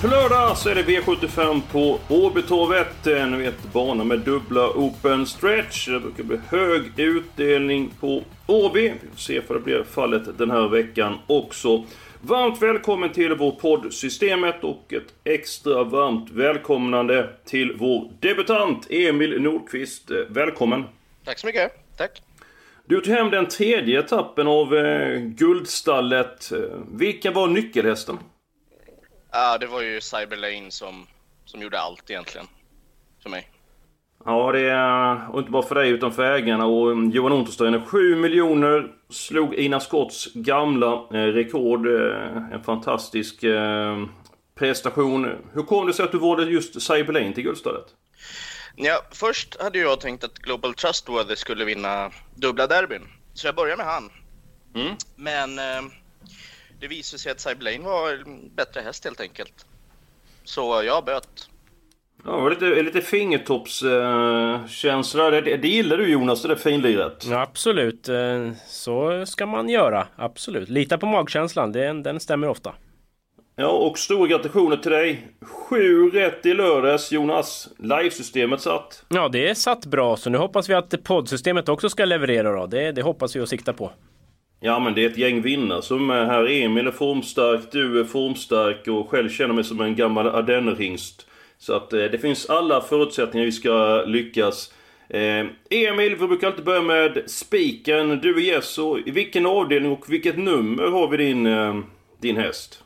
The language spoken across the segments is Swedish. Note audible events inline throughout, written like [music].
På lördag så är det V75 på Åbytorvet. Ni vet, bana med dubbla open stretch. Det brukar bli hög utdelning på Åby. Vi får se om det blir fallet den här veckan också. Varmt välkommen till vårt poddsystemet och ett extra varmt välkomnande till vår debutant Emil Nordqvist. Välkommen! Tack så mycket! Tack! Du tog hem den tredje etappen av eh, Guldstallet. Vilka var nyckelhästen? Ja, det var ju Cyberlane som, som gjorde allt egentligen. För mig. Ja, det är... Och inte bara för dig utan för ägarna och Johan Untersteiner. 7 miljoner slog Ina Scotts gamla eh, rekord. Eh, en fantastisk eh, prestation. Hur kom det sig att du valde just Cyberlane till Guldstallet? Ja, först hade jag tänkt att Global Trustworthy skulle vinna dubbla derbyn. Så jag började med han. Mm. Men eh, det visade sig att Cyberlane var en bättre häst helt enkelt. Så jag böt. Ja, det var lite, lite fingertoppskänsla. Eh, det, det gillar du Jonas, det där finliret. Ja, absolut, eh, så ska man göra. Absolut. Lita på magkänslan, den, den stämmer ofta. Ja, och stora gratulationer till dig. Sju rätt i lördags Jonas. Livesystemet satt. Ja, det är satt bra, så nu hoppas vi att poddsystemet också ska leverera då. Det, det hoppas vi att sikta på. Ja men det är ett gäng vinnare som är här. Emil är formstark, du är formstark och själv känner mig som en gammal ardennerhingst. Så att eh, det finns alla förutsättningar vi ska lyckas. Eh, Emil, vi brukar alltid börja med spiken. Du är gäst, så i vilken avdelning och vilket nummer har vi din, eh, din häst?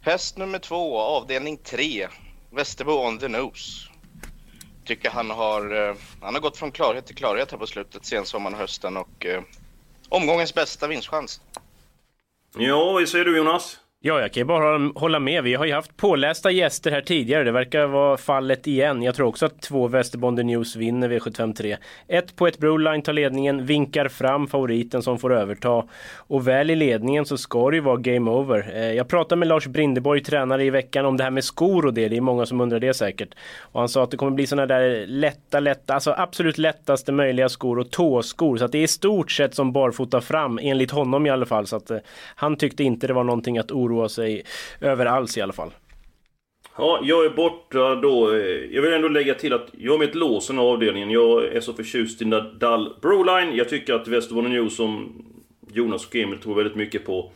Häst nummer två, avdelning tre. Västerbo on the nose. Tycker han har, eh, han har gått från klarhet till klarhet här på slutet, sensommaren och hösten och eh, omgångens bästa vinstchans. Ja, vad säger du Jonas? Ja, jag kan ju bara hålla med. Vi har ju haft pålästa gäster här tidigare. Det verkar vara fallet igen. Jag tror också att två Västerbonder News vinner V753. Ett på ett Broline tar ledningen, vinkar fram favoriten som får överta. Och väl i ledningen så ska det ju vara game over. Eh, jag pratade med Lars Brindeborg, tränare i veckan, om det här med skor och det. Det är många som undrar det säkert. Och han sa att det kommer bli sådana där lätta, lätta, alltså absolut lättaste möjliga skor och tåskor. Så att det är i stort sett som barfota fram, enligt honom i alla fall. Så att eh, han tyckte inte det var någonting att oroa oroa sig över alls i alla fall. Ja, jag är borta då. Jag vill ändå lägga till att jag har mitt lås den här avdelningen. Jag är så förtjust i Nadal Broline. Jag tycker att Västerbotten News som Jonas och Emil tror väldigt mycket på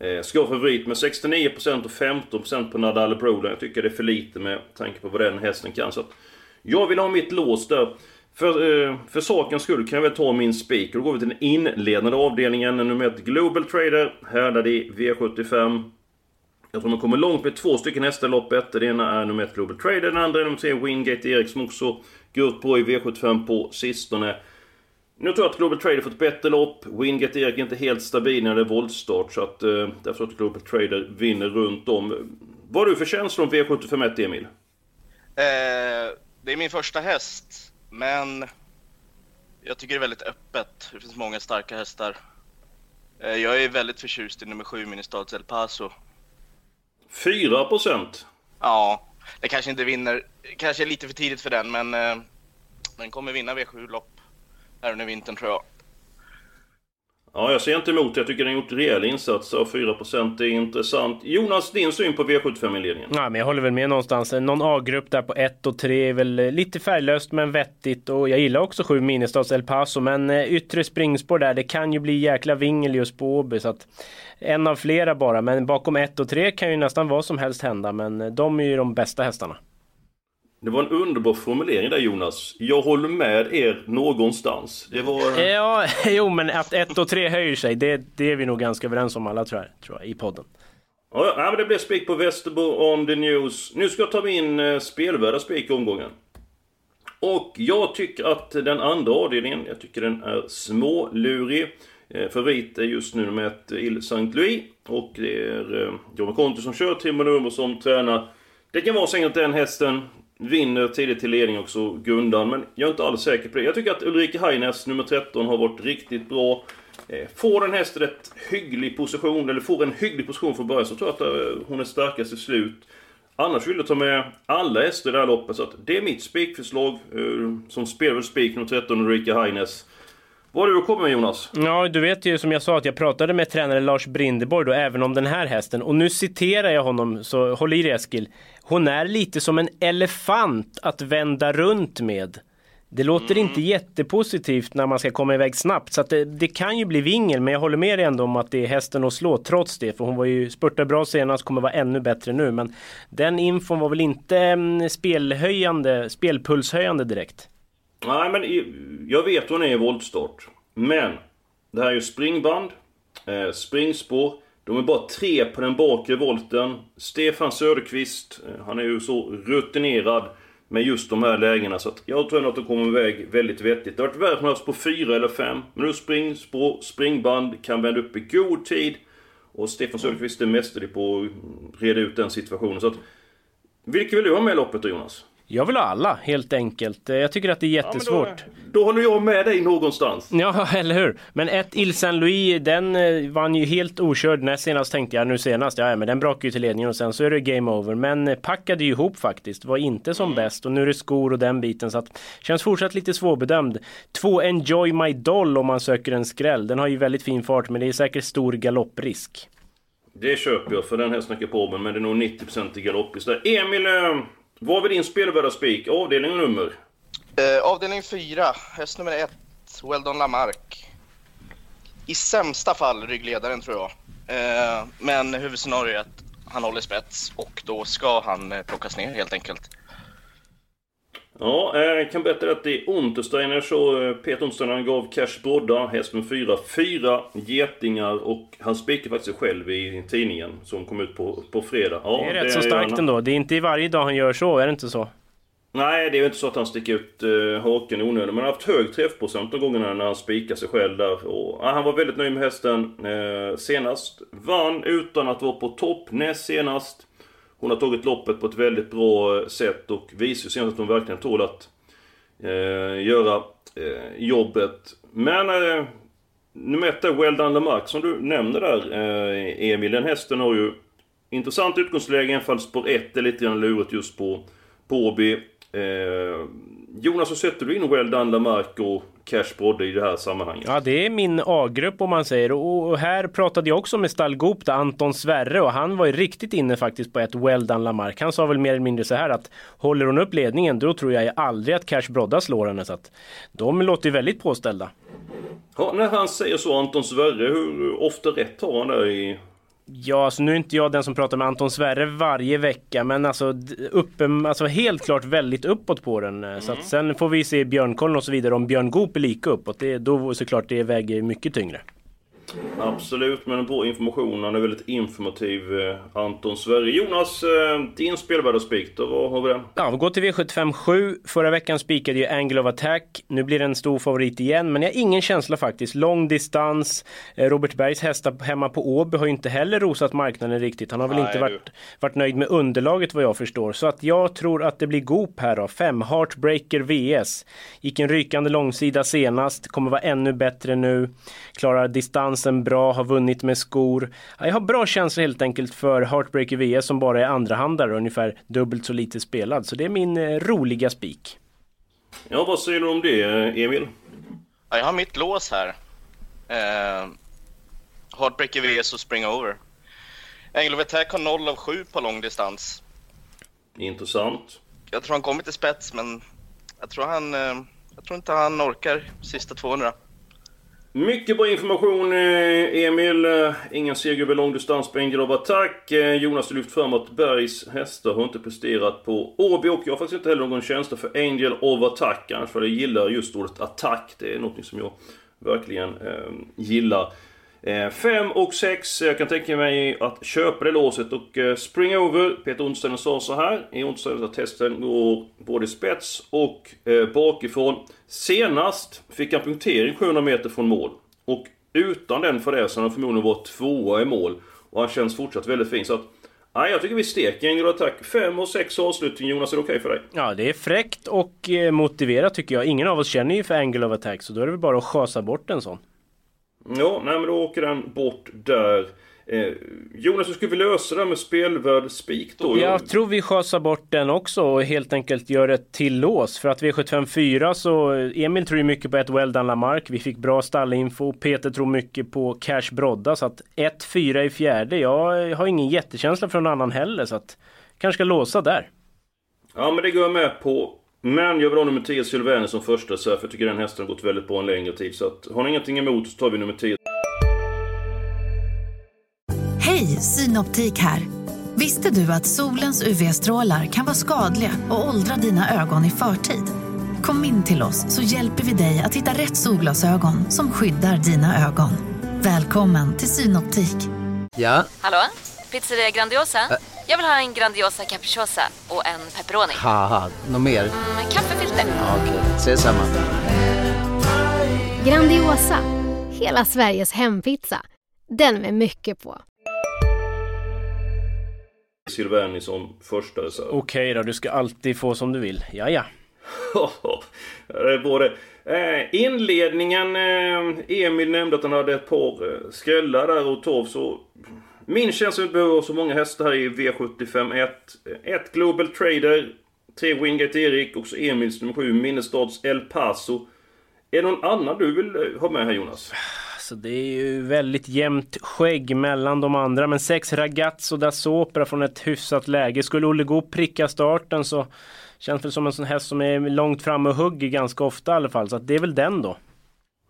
eh, ska vara favorit med 69% och 15% på Nadal Broline. Jag tycker det är för lite med tanke på vad den hästen kan. Så jag vill ha mitt lås där. För, eh, för sakens skull kan jag väl ta min speaker, Då går vi till den inledande avdelningen. Nummer ett Global Trader. Härdad i V75. Jag tror man kommer långt med två stycken hästar i loppet. Den ena är nummer ett Global Trader, den andra är nummer tre Wingate Erik som också gått på i V75 på sistone. Nu tror jag att Global Trader fått ett bättre lopp. Wingate Erik är inte helt stabil när det är voltstart så att eh, därför att Global Trader vinner runt om. Vad har du för känslor om V75 1 Emil? Eh, det är min första häst. Men jag tycker det är väldigt öppet. Det finns många starka hästar. Eh, jag är väldigt förtjust i nummer 7, Ministads El Paso. 4 procent? Ja, det kanske inte vinner. Kanske är lite för tidigt för den, men eh, den kommer vinna V7-lopp här under vintern tror jag. Ja, jag ser inte emot det. Jag tycker den har gjort rejäl insats och 4% är intressant. Jonas, din syn på V75-inledningen? Ja, men jag håller väl med någonstans. Någon A-grupp där på 1 och 3 är väl eh, lite färglöst men vettigt. Och jag gillar också 7 Ministads El Paso. Men eh, yttre springspår där, det kan ju bli jäkla vingel just på Åby. Så att en av flera bara. Men bakom 1 och 3 kan ju nästan vad som helst hända. Men eh, de är ju de bästa hästarna. Det var en underbar formulering där Jonas. Jag håller med er någonstans. Det var... Ja, [laughs] jo men att 1 och 3 höjer sig, det, det är vi nog ganska överens om alla tror jag, tror jag i podden. Ja, men det blev spik på Västerbo on the news. Nu ska jag ta min eh, spelvärda spik i omgången. Och jag tycker att den andra avdelningen, jag tycker den är smålurig. Eh, favorit är just nu nummer ett Il St. Louis. Och det är eh, John Conti som kör, Timo Nummer som tränar. Det kan vara så att den hästen vinner tidigt till ledning också, Gundan. Men jag är inte alls säker på det. Jag tycker att Ulrika Heines, nummer 13, har varit riktigt bra. Eh, får den hästen ett hygglig position, eller får en hygglig position från början, så tror jag att eh, hon är starkast i slut. Annars vill jag ta med alla hästar i det här loppet, så att det är mitt spikförslag. Eh, som spelar spik nummer 13, Ulrika Heines. Vad har du komma med Jonas? Ja, du vet ju som jag sa att jag pratade med tränare Lars Brindeborg då även om den här hästen. Och nu citerar jag honom, så håll i dig Eskil. Hon är lite som en elefant att vända runt med. Det låter mm. inte jättepositivt när man ska komma iväg snabbt så det, det, kan ju bli vingel men jag håller med dig ändå om att det är hästen att slå trots det för hon var ju spurtade bra senast, kommer vara ännu bättre nu men den infon var väl inte mm, spelhöjande, spelpulshöjande direkt. Nej men jag vet hon är i voltstart. Men det här är ju springband, eh, springspår. De är bara tre på den bakre volten. Stefan Söderqvist, eh, han är ju så rutinerad med just de här lägena. Så att jag tror ändå att de kommer iväg väldigt vettigt. Det har varit värre om på fyra eller fem. Men nu springspår, springband, kan vända upp i god tid. Och Stefan Söderqvist är mästerlig på att reda ut den situationen. Så att, vilka vill du ha med i loppet då Jonas? Jag vill ha alla helt enkelt. Jag tycker att det är jättesvårt. Ja, då, då håller jag med dig någonstans. Ja, [laughs] eller hur. Men ett Il Saint Louis, den eh, vann ju helt okörd näst senast tänkte jag. Nu senast, ja men den brakade ju till ledningen och sen så är det game over. Men eh, packade ju ihop faktiskt. Var inte som mm. bäst och nu är det skor och den biten så att känns fortsatt lite svårbedömd. Två Enjoy My Doll om man söker en skräll. Den har ju väldigt fin fart men det är säkert stor galopprisk. Det köper jag för den här snackar på men det är nog 90% i galopp istället. Emil, eh, vad vill din spelvärda spik? Avdelning och nummer? Eh, avdelning 4, häst nummer 1, Weldon Lamarck. I sämsta fall ryggledaren tror jag. Eh, men huvudscenariot är att han håller spets och då ska han eh, plockas ner helt enkelt. Ja, jag kan berätta att i Untersteiner så Peter Untersteiner gav Cash Brodda, häst nummer 4, fyra getingar och han spikade faktiskt själv i tidningen som kom ut på, på fredag. Ja, det är rätt det så starkt ändå. Det är inte varje dag han gör så, är det inte så? Nej, det är ju inte så att han sticker ut uh, haken i onödan. Men han har haft hög träffprocent de gångerna när han spikar sig själv där. Och, uh, han var väldigt nöjd med hästen uh, senast. Vann utan att vara på topp näst senast. Hon har tagit loppet på ett väldigt bra eh, sätt och visar ju senast att hon verkligen tål att eh, göra eh, jobbet. Men eh, nummer ett är Well Done Lamarck som du nämnde där eh, Emil. Den hästen har ju intressant utgångsläge. Även fall spår 1 är lite grann lurigt just på Påby. Eh, Jonas, hur sätter du in Well Done Lamarck och Cash Brodde i det här sammanhanget? Ja, det är min A-grupp om man säger. Och här pratade jag också med stallgop Anton Sverre och han var ju riktigt inne faktiskt på ett Well Done Lamarck. Han sa väl mer eller mindre så här att håller hon upp ledningen då tror jag aldrig att Cash Brodda slår henne. Så att de låter ju väldigt påställda. Ja, när han säger så, Anton Sverre, hur ofta rätt har han där i Ja, alltså nu är inte jag den som pratar med Anton Sverre varje vecka men alltså, uppe, alltså helt klart väldigt uppåt på den. Mm. Så sen får vi se Björnkollen och så vidare om Björn Goop är lika uppåt. Det, då såklart det väger mycket tyngre. Absolut, men en bra information. Han är väldigt informativ, eh, Anton Sverre. Jonas, eh, din spelvärda spik då, vad har vi den? Ja, vi går till V75 7. Förra veckan spikade ju Angle of Attack. Nu blir det en stor favorit igen, men jag har ingen känsla faktiskt. Lång distans. Eh, Robert Bergs hästar hemma på Åby har ju inte heller rosat marknaden riktigt. Han har väl Nej, inte varit, varit nöjd med underlaget vad jag förstår. Så att jag tror att det blir Goop här då. 5 Heartbreaker VS. Gick en rykande långsida senast, kommer vara ännu bättre nu. Klarar distans distansen bra, har vunnit med skor. Jag har bra känsla helt enkelt för Heartbreaker VS som bara är andrahandare och ungefär dubbelt så lite spelad. Så det är min eh, roliga spik. Ja, vad säger du om det, Emil? Ja, jag har mitt lås här. Eh, Heartbreaker VS och Spring Over. Angle of Attack har 0 av 7 på lång distans. Intressant. Jag tror han kommer till spets, men jag tror, han, eh, jag tror inte han orkar sista 200. Mycket bra information eh, Emil. Eh, ingen seger över långdistans på Angel of Attack. Eh, Jonas har lyft fram att Bergs hästar har inte presterat på Åby och jag har faktiskt inte heller någon känsla för Angel of Attack. Annars för jag gillar just ordet attack. Det är något som jag verkligen eh, gillar. Eh, 5 och 6, jag kan tänka mig att köpa det låset och eh, Spring springa over. Peter Onsten sa så här i onsdags att testen går både spets och eh, bakifrån. Senast fick han punktering 700 meter från mål. Och utan den fadäsen har han förmodligen varit tvåa i mål. Och han känns fortsatt väldigt fin. Så att, ja, jag tycker vi steker en attack. 5 och 6 avslutning. Jonas, är det okej okay för dig? Ja, det är fräckt och motiverat tycker jag. Ingen av oss känner ju för Angle of Attack, så då är det väl bara att chasa bort en sån. Ja, nej men då åker den bort där. Eh, Jonas, hur ska vi lösa det här med spelvärd spik då? Jag tror vi chasar bort den också och helt enkelt gör ett till lås. För att V754 så Emil tror ju mycket på ett Well Done Lamarck. Vi fick bra stallinfo. Peter tror mycket på Cash Brodda. Så att 1-4 i fjärde. Jag har ingen jättekänsla för någon annan heller. Så att kanske ska låsa där. Ja men det går jag med på. Men jag vill ha nummer 10 Sylvaner som första så för jag tycker den hästen har gått väldigt bra en längre tid. Så att, har ni ingenting emot så tar vi nummer 10. Hej, Synoptik här. Visste du att solens UV-strålar kan vara skadliga och åldra dina ögon i förtid? Kom in till oss så hjälper vi dig att hitta rätt solglasögon som skyddar dina ögon. Välkommen till Synoptik. Ja? Hallå? Pizzeria Grandiosa? Ä Jag vill ha en Grandiosa capriciosa och en pepperoni. något mer? Mm, kaffefilter. Ja, Okej, okay. ses samma. Grandiosa, hela Sveriges hempizza. Den med mycket på. Silvani som första reserv. Okej okay då, du ska alltid få som du vill. Ja, [laughs] ja. det är både... Eh, inledningen, eh, Emil nämnde att han hade ett par eh, skrällar där och Torv så... Min känsla att behöver så många hästar här i V75 1. Ett Global Trader, tre Wingate Erik och så Emils nummer 7 Minnestads El Paso. Är det någon annan du vill eh, ha med här Jonas? Så det är ju väldigt jämnt skägg mellan de andra. Men sex Ragazzo da Sopra från ett hyfsat läge. Skulle Olle Goop pricka starten så känns det som en sån häst som är långt fram och hugger ganska ofta i alla fall. Så det är väl den då.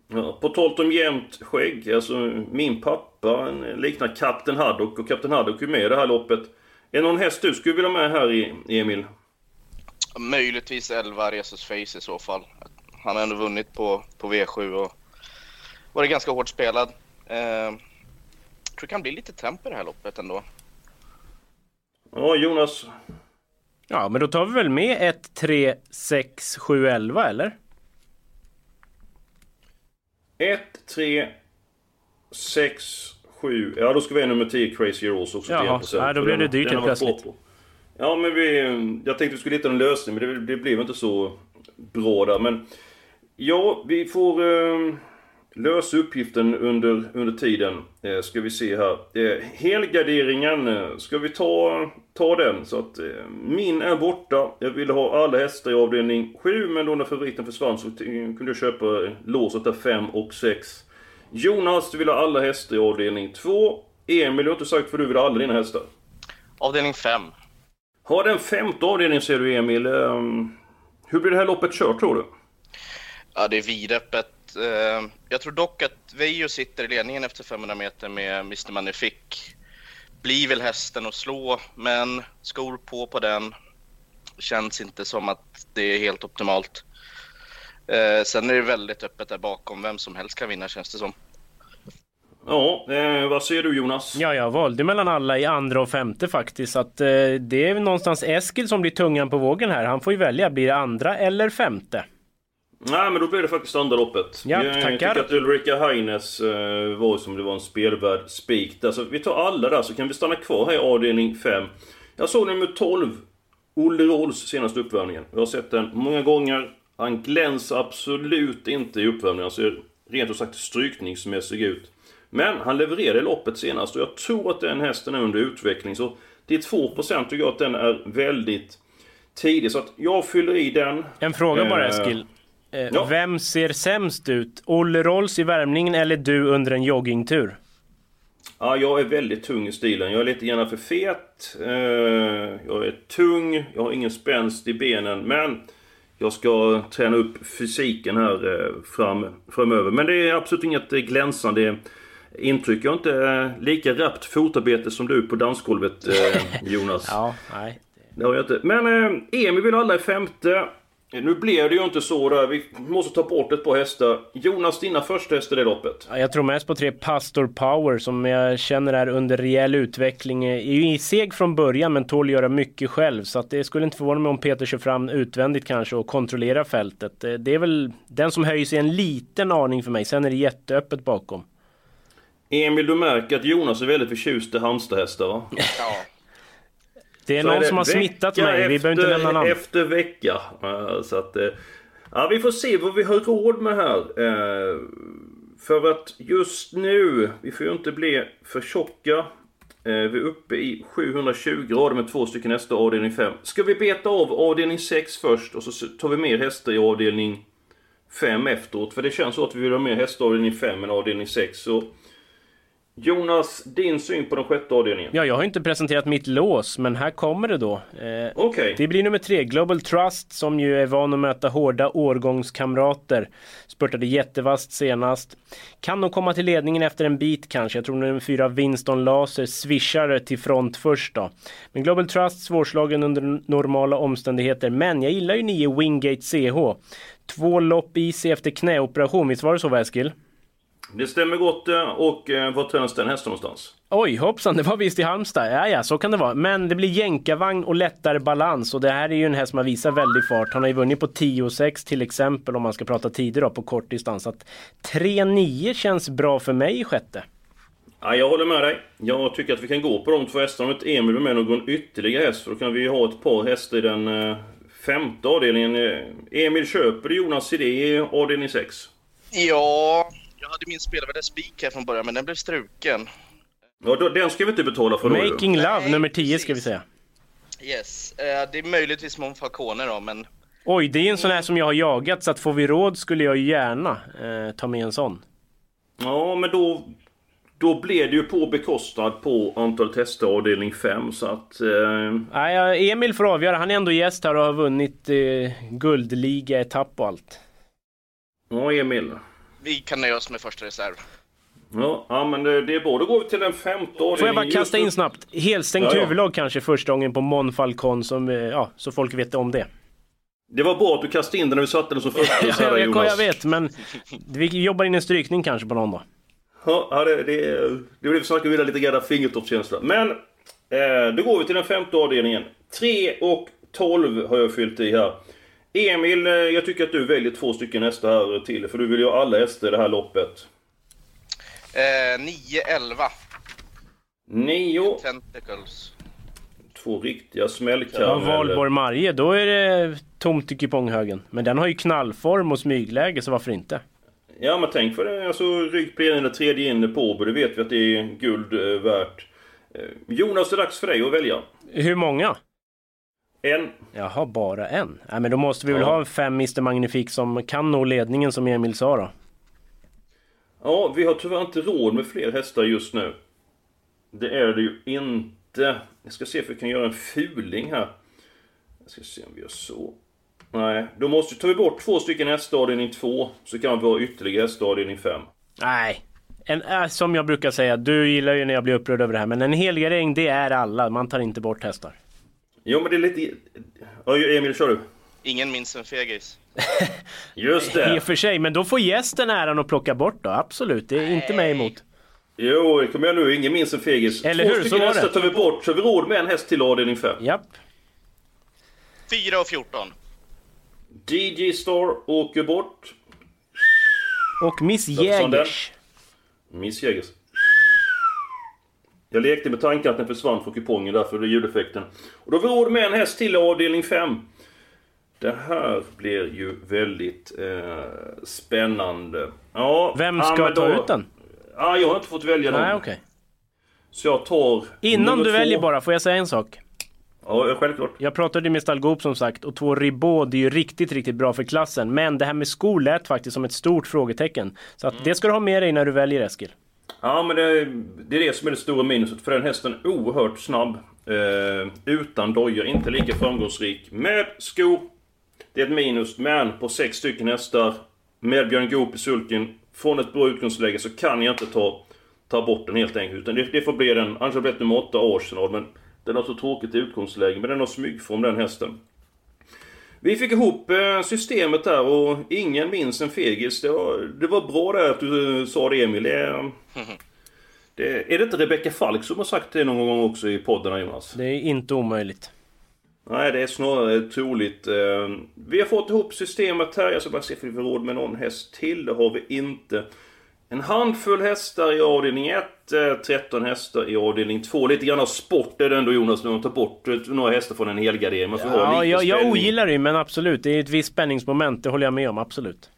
Ja, på tal om jämnt skägg. Alltså min pappa liknar Kapten Haddock och Kapten Haddock är med i det här loppet. Är det någon häst du skulle vilja ha med här Emil? Möjligtvis 11 Resus Face i så fall. Han har ändå vunnit på, på V7 och varit ganska hårt spelad. Eh, jag tror det kan bli lite tempo i det här loppet ändå. Ja, Jonas. Ja, men då tar vi väl med 1, 3, 6, 7, 11 eller? 1, 3, 6, 7. Ja, då ska vi ha nummer 10 Crazy Rose också Jaha, nej, då blir det dyrt helt plötsligt. Ja, men vi... Jag tänkte vi skulle hitta en lösning, men det, det blev inte så bra där. Men... Ja, vi får... Eh, lösa uppgiften under, under tiden. Eh, ska vi se här. Eh, helgarderingen, eh, ska vi ta, ta den? Så att eh, min är borta. Jag ville ha alla hästar i avdelning 7 men då när favoriten försvann så kunde jag köpa låset där 5 och 6. Jonas, du vill ha alla hästar i avdelning 2. Emil, du har inte sagt för du vill ha alla dina hästar. Avdelning 5. Har den femte avdelningen ser du Emil. Um, hur blir det här loppet kört tror du? Ja, det är vidöppet Eh, jag tror dock att Veijo sitter i ledningen efter 500 meter med Mr Magnifique. Blir väl hästen att slå, men skor på på den. Känns inte som att det är helt optimalt. Eh, sen är det väldigt öppet där bakom. Vem som helst kan vinna känns det som. Ja, eh, vad säger du Jonas? Ja, jag valde mellan alla i andra och femte faktiskt. Att, eh, det är någonstans Eskil som blir tungan på vågen här. Han får ju välja, blir det andra eller femte? Nej men då blir det faktiskt andra loppet. Ja, jag tackar. tycker att Ulrika Heines eh, var som det var en spelvärd spik där. Så vi tar alla där så kan vi stanna kvar här i avdelning 5. Jag såg nummer 12. Olle Rolls senaste uppvärmningen. Jag har sett den många gånger. Han glänser absolut inte i uppvärmningen. Han ser rent ut sagt strykningsmässig ut. Men han levererade loppet senast och jag tror att den hästen är under utveckling. Så till 2% tycker jag att den är väldigt tidig. Så att jag fyller i den. En fråga bara eh, Eskil. Eh, ja. Vem ser sämst ut? Olle Rolls i värmningen eller du under en joggingtur? Ja, jag är väldigt tung i stilen. Jag är lite grann för fet. Eh, jag är tung. Jag har ingen spänst i benen. Men jag ska träna upp fysiken här eh, fram, framöver. Men det är absolut inget glänsande intryck. Jag har inte lika rappt fotarbete som du på dansgolvet [laughs] Jonas. ja, nej. Det har jag inte. Men Emil vill alla i femte. Nu blev det ju inte så där. Vi måste ta bort ett par hästar. Jonas, dina första hästar i loppet? Ja, jag tror mest på tre Pastor Power som jag känner är under rejäl utveckling. Är ju seg från början men tål göra mycket själv. Så att det skulle inte förvåna mig om Peter kör fram utvändigt kanske och kontrollerar fältet. Eh, Det är väl den som höjer sig en liten aning för mig. Sen är det jätteöppet bakom. Emil, du märker att Jonas är väldigt förtjust i Halmstadhästar va? Ja. Det är Så någon det som har smittat mig. Vi behöver inte nämna namn. Efter vecka. Så att... eh, Ja, vi får se vad vi har råd med här. Eh, För att just nu, vi får ju inte bli för tjocka. Eh, Vi är uppe i 720 rader med två stycken hästar avdelning 5. Ska vi beta av avdelning 6 först och så tar vi mer hästar i avdelning 5 efteråt? För det känns så att vi vill ha mer hästar i avdelning 5 än avdelning 6. Så Jonas, din syn på den sjätte avdelningen? Ja, jag har inte presenterat mitt lås, men här kommer det då. Eh, Okej. Det blir nummer tre, Global Trust, som ju är van att möta hårda årgångskamrater. Spurtade jättevast senast. Kan nog komma till ledningen efter en bit kanske. Jag tror nummer fyra, Winston Laser, swishar till front först då. Men Global Trust svårslagen under normala omständigheter. Men jag gillar ju nio Wingate CH. Två lopp i sig efter knäoperation, visst var det så Eskil? Det stämmer gott eh, och eh, var tränas den hästen någonstans? Oj, hoppsan, det var visst i Halmstad. Ja, ja, så kan det vara. Men det blir jänkarvagn och lättare balans och det här är ju en häst som har visat väldig fart. Han har ju vunnit på 10,6 till exempel om man ska prata tider då på kort distans. Att 3,9 känns bra för mig i sjätte. Ja, jag håller med dig. Jag tycker att vi kan gå på de två hästarna om inte Emil är med någon ytterligare häst. För då kan vi ju ha ett par hästar i den eh, femte avdelningen. Eh, Emil köper Jonas idé i avdelning 6. Ja, jag hade min spelvärda spik här från början men den blev struken. Ja, då, den ska vi inte betala för då ju. Making Love nummer 10 ska vi säga. Yes, eh, det är möjligtvis Mon Falcone då men Oj, det är en sån här som jag har jagat så att får vi råd skulle jag gärna eh, ta med en sån. Ja, men då... Då blir det ju på bekostnad på antal tester avdelning 5 så att... Eh, Nej, ja, Emil får avgöra. Han är ändå gäst här och har vunnit eh, guldliga, etapp och allt. ja, Emil. Vi kan nöja oss med första reserv. Ja, ja men det, det är bra. Då går vi till den femte avdelningen. Får jag bara kasta in snabbt? Helstängt Ja, ja. huvudlag kanske första gången på Mon Falcon som, eh, ja, så folk vet om det. Det var bra att du kastade in den när vi satte den som första [laughs] Ja, jag, Jonas. jag vet, men vi jobbar in en strykning kanske på någon då. Ja, det, det, det vi snackar vidare lite grann fingertoppskänsla. Men eh, då går vi till den femte avdelningen. 3 och 12 har jag fyllt i här. Emil, eh, jag tycker att du väljer två stycken hästar här till. För du vill ju ha alla hästar i det här loppet. Eh, 9-11, 9, Tentacles. två riktiga Ja, smällkarameller. Valborg Marje, då är det tomt i kuponghögen. Men den har ju knallform och smygläge, så varför inte? Ja men tänk för det, alltså rygg på ena tredje in på Åby, det vet vi att det är guld eh, värt. Eh, Jonas, det är dags för dig att välja. Hur många? En. Jaha, bara en? Nej men då måste vi väl Ja. ha en fem Mr Magnifik som kan nå ledningen som Emil sa då. Ja, vi har tyvärr inte råd med fler hästar just nu. Det är det ju inte. Jag ska se if vi kan göra en fuling här. Jag ska se om vi gör så. Nej, då måste tar vi bort två stycken hästar avdelning 2. Så kan vi ha ytterligare hästar avdelning 5. Nej. En, äh, som jag brukar säga, du gillar ju när jag blir upprörd över det här, men en helgardering det är alla, man tar inte bort hästar. Jo men det är lite... Emil, kör du. Ingen minns en fegis. [laughs] Just I det. och för sig, men då får gästen äran att plocka bort då, absolut. Det är inte mig emot. Jo, kom igen nu. Ingen minns en fegis. Eller Två hur? Så stycken hästar det. tar vi bort, så vi råd med en häst till avdelning 5. Japp. 4 och 14. DJ Star åker bort. Och Miss? Jägers. Miss Jägers. Jag lekte med tanken att den försvann från kupongen, därför är det ljudeffekten. Och då har vi råd med en häst till avdelning 5. Det här blir ju väldigt eh, spännande. Ja, Vem ja, ska men ta då- ut den? Ja, jag har inte fått välja någon. Nej, okej. Så jag tar... Innan du två. väljer bara, får jag säga en sak? Ja, självklart. Jag pratade med Stalgop som sagt och två Ribot det är ju riktigt, riktigt bra för klassen. Men det här med skor lät faktiskt som ett stort frågetecken. Så att det ska du ha med dig när du väljer Eskil. Ja, men det, det är det som är det stora minuset. För den hästen är oerhört snabb. Eh, utan dojor, inte lika framgångsrik. Med skor, det är ett minus. Men på sex stycken hästar, med Björn Goop i sulken, från ett bra utgångsläge så kan jag inte ta, ta bort den helt enkelt. Utan det, det får bli den, annars har det blivit nummer 8 Arsenal. Men den har så tråkigt utgångsläge. Men den har smygform den hästen. Vi fick ihop eh, systemet där och ingen minns en fegis. Det var, det var bra där att du sa det Emil. Det, [laughs] det, är det inte Rebecka Falk som har sagt det någon gång också i podden Jonas? Det är inte omöjligt. Nej, det är snarare troligt. Eh, Vi har fått ihop systemet här. Jag ska bara se om vi får råd med någon häst till. Det har vi inte. En handfull hästar i avdelning 1, 13 hästar i avdelning 2. Lite grann av sport är det ändå Jonas, när man tar bort eh, några hästar från en helgardering. Man får ha Ja, lite jag, jag ogillar det men absolut. Det är ett visst spänningsmoment, det håller jag med om, absolut.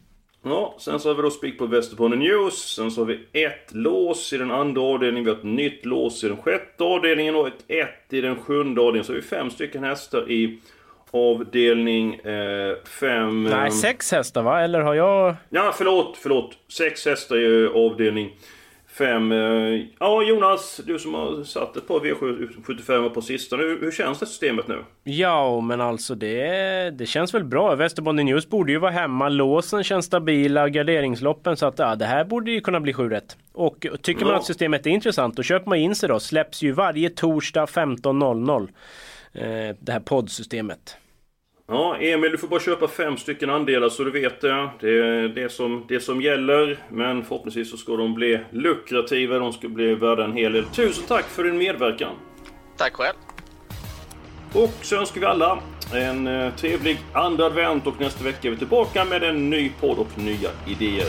Ja, sen så har vi då spik på Västerbotten News. Sen så har vi ett lås i den andra avdelningen. Vi har ett nytt lås i den sjätte avdelningen och ett ett i den sjunde avdelningen. Så har vi fem stycken hästar i avdelning eh, fem... Nej, ehm, sex hästar va? Eller har jag... Ja, förlåt, förlåt. Sex hästar i avdelning 5. Ja, Jonas, du som har satt ett par V75 på sistone. Hur, hur känns det systemet nu? Ja, men alltså det, det känns väl bra. Västerbotten News borde ju vara hemma. Låsen känns stabila, garderingsloppen. Så att ja, det här borde ju kunna bli 7 rätt. Och tycker man Ja. att systemet är intressant, då köper man in sig då. Släpps ju varje torsdag 15.00. Eh, det här poddsystemet. Ja, Emil, du får bara köpa fem stycken andelar så du vet det. Det är det som, det som gäller. Men förhoppningsvis så ska de bli lukrativa. De ska bli värda en hel del. Tusen tack för din medverkan. Tack själv. Och så önskar vi alla en eh, trevlig andra advent och nästa vecka är vi tillbaka med en ny podd och nya idéer.